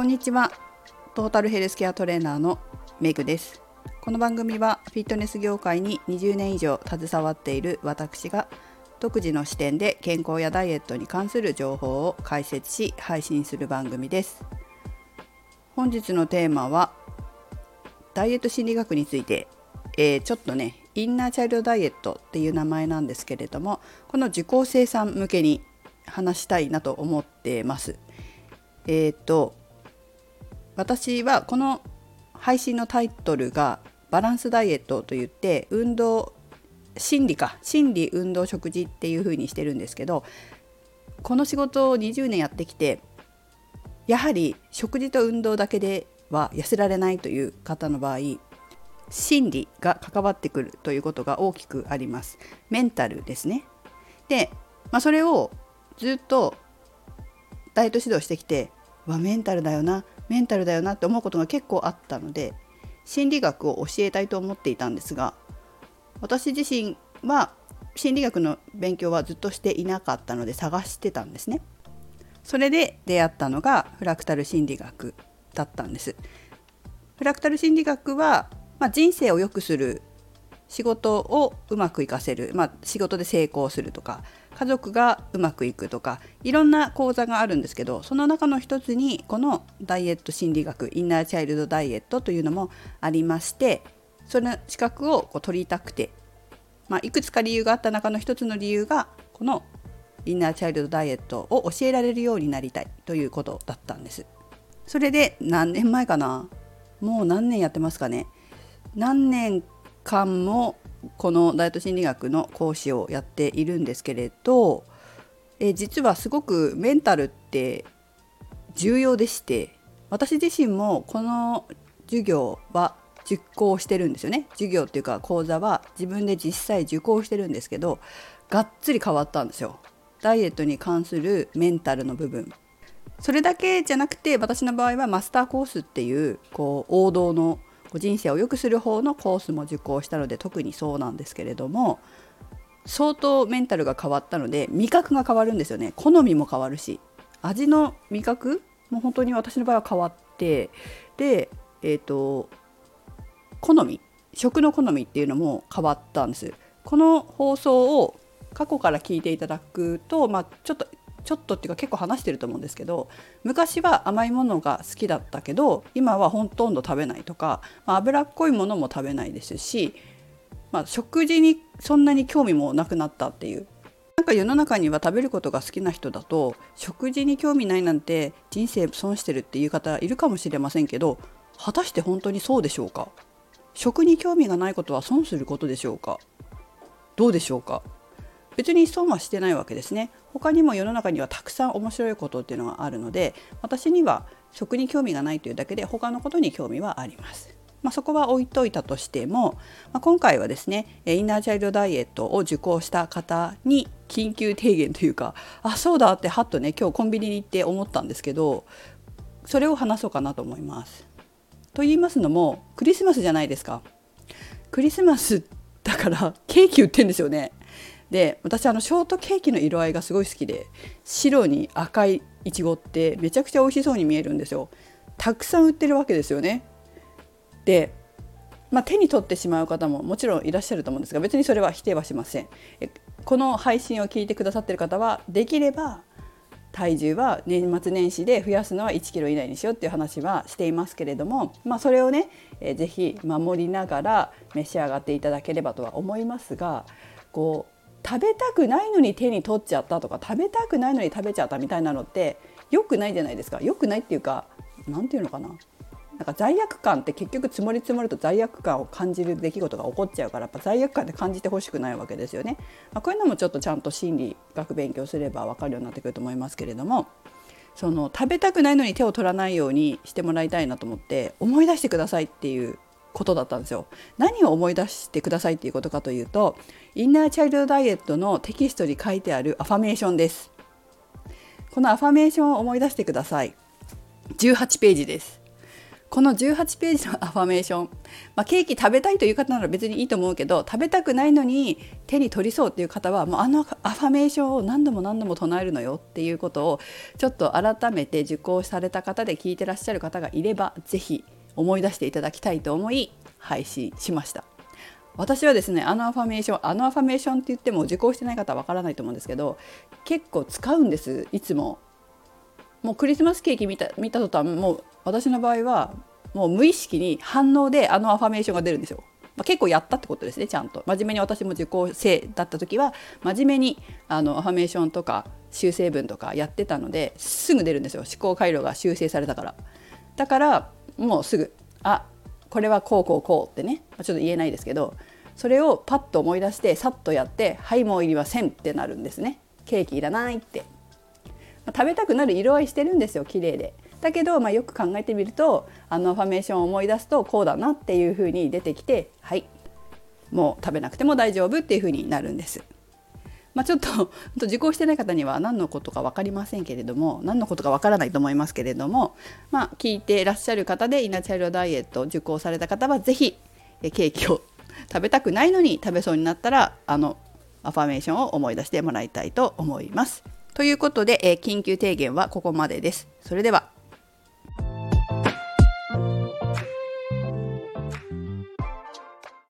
こんにちは。トータルヘルスケアトレーナーのメグです。この番組はフィットネス業界に20年以上携わっている私が独自の視点で健康やダイエットに関する情報を解説し配信する番組です。本日のテーマはダイエット心理学について、えー、ちょっとねインナーチャイルドダイエットっていう名前なんですけれどもこの受講生さん向けに話したいなと思ってます。えっ、と私はこの配信のタイトルがバランスダイエットといって運動心理か心理運動食事っていう風にしてるんですけどこの仕事を20年やってきてやはり食事と運動だけでは痩せられないという方の場合心理が関わってくるということが大きくあります。メンタルですね。で、まあ、それをずっとダイエット指導してきてわメンタルだよな。メンタルだよなって思うことが結構あったので心理学を教えたいと思っていたんですが私自身は心理学の勉強はずっとしていなかったので探してたんですね。それで出会ったのがフラクタル心理学だったんです。フラクタル心理学は、まあ、人生を良くする仕事をうまくいかせる、まあ、仕事で成功するとか家族がうまくいくとかいろんな講座があるんですけどその中の一つにこのダイエット心理学インナーチャイルドダイエットというのもありましてその資格をこう取りたくて、まあ、いくつか理由があった中の一つの理由がこのインナーチャイルドダイエットを教えられるようになりたいということだったんです。それで何年前かな？もう何年やってますかね？何年間もこのダイエット心理学の講師をやっているんですけれどえ実はすごくメンタルって重要でして私自身もこの授業は受講してるんですよね。授業っていうか講座は自分で実際受講してるんですけどがっつり変わったんですよ。ダイエットに関するメンタルの部分。それだけじゃなくて私の場合はマスターコースっていうこう王道の人生を良くする方のコースも受講したので特にそうなんですけれども相当メンタルが変わったので味覚が変わるんですよね。好みも変わるし味の味覚も本当に私の場合は変わってでえっ、ー、と好み食の好みっていうのも変わったんです。この放送を過去から聞いていただくと、まあ、ちょっとちょっとっていうか結構話してると思うんですけど昔は甘いものが好きだったけど今はほとんど食べないとか、まあ、脂っこいものも食べないですし、まあ、食事にそんなに興味もなくなったっていう。なんか世の中には食べることが好きな人だと食事に興味ないなんて人生損してるっていう方いるかもしれませんけど果たして本当にそうでしょうか？食に興味がないことは損することでしょうか？どうでしょうか？別に損はしてないわけですね他にも世の中にはたくさん面白いことっていうのがあるので私には食に興味がないというだけで他のことに興味はあります。まあ、そこは置いといたとしても、まあ、今回はですねインナーチャイルドダイエットを受講した方に緊急提言というかあそうだってはっとね今日コンビニに行って思ったんですけどそれを話そうかなと思います。と言いますのもクリスマスじゃないですか。クリスマスだからケーキ売ってんですよね。で私あのショートケーキの色合いがすごい好きで白に赤いいちごってめちゃくちゃ美味しそうに見えるんですよ。たくさん売ってるわけですよね。で、まあ、手に取ってしまう方ももちろんいらっしゃると思うんですが別にそれは否定はしません。この配信を聞いてくださってる方はできれば体重は年末年始で増やすのは1キロ以内にしようっていう話はしていますけれども、まあ、それをね、えー、ぜひ守りながら召し上がっていただければとは思いますがこう食べたくないのに手に取っちゃったとか食べたくないのに食べちゃったみたいなのって良くないじゃないですか良くないっていうか何て言うのかななんか罪悪感って結局積もり積もると罪悪感を感じる出来事が起こっちゃうからやっぱ罪悪感って感じてほしくないわけですよね。まあ、こういうのもちょっとちゃんと心理学勉強すれば分かるようになってくると思いますけれどもその食べたくないのに手を取らないようにしてもらいたいなと思って思い出してくださいっていうことだったんですよ。何を思い出してくださいっていうことかというとインナーチャイルドダイエットのテキストに書いてあるアファメーションです。このアファメーションを思い出してください。18ページです。この18ページのアファメーション、まあ、ケーキ食べたいという方なら別にいいと思うけど食べたくないのに手に取りそうっていう方はもうあのアファメーションを何度も何度も唱えるのよっていうことをちょっと改めて受講された方で聞いてらっしゃる方がいれば是非思い出していただきたいと思い配信しました。私はですねあのアファメーションあのアファメーションって言っても受講してない方はわからないと思うんですけど結構使うんですいつももうクリスマスケーキ見た見た途端もう私の場合はもう無意識に反応であのアファメーションが出るんですよ。まあ、結構やったってことですねちゃんと真面目に私も受講生だった時は真面目にあのアファメーションとか修正文とかやってたのですぐ出るんですよ思考回路が修正されたからだからもうすぐあこれはこうこうこうってね、ちょっと言えないですけどそれをパッと思い出してさっとやって「はいもういりません」ってなるんですねケーキいらないって食べたくなる色合いしてるんですよ綺麗で。だけど、まあ、よく考えてみるとあのファメーションを思い出すとこうだなっていうふうに出てきてはいもう食べなくても大丈夫っていうふうになるんです。まあ、ちょっと受講してない方には何のことか分かりませんけれども何のことか分からないと思いますけれども、まあ、聞いていらっしゃる方でイナチャイルドダイエットを受講された方は是非ケーキを 食べたくないのに食べそうになったらあのアファメーションを思い出してもらいたいと思います。ということで、え、緊急提言はここまでです。それでは